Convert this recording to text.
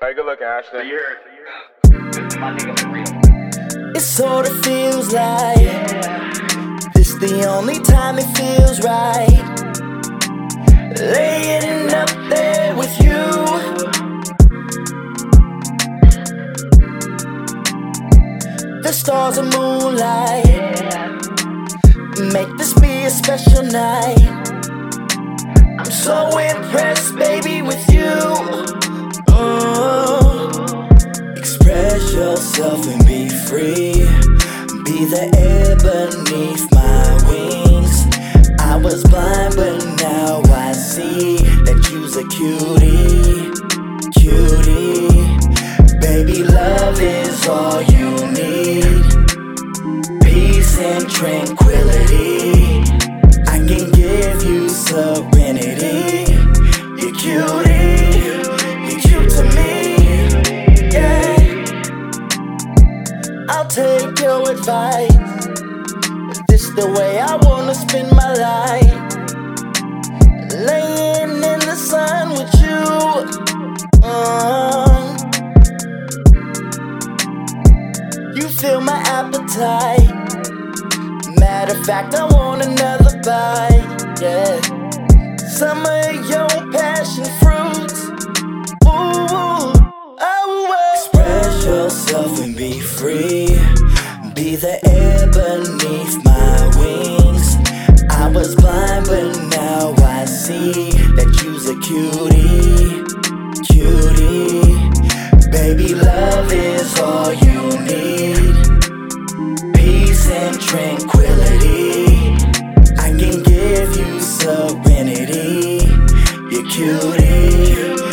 Hey, good look, Ashton. It sorta feels like this the only time it feels right. Laying up there with you. The stars and moonlight make this be a special night. I'm so impressed, baby, with you. Be the air beneath my wings. I was blind, but now I see that you's a cutie. Cutie. Baby, love is all you need. Peace and tranquility. Your. This the way I wanna spend my life. Laying in the sun with you. Uh, you fill my appetite. Matter of fact, I want another bite. Yeah. Some of your passion see that you's a cutie, cutie. Baby, love is all you need. Peace and tranquility. I can give you serenity. You cutie.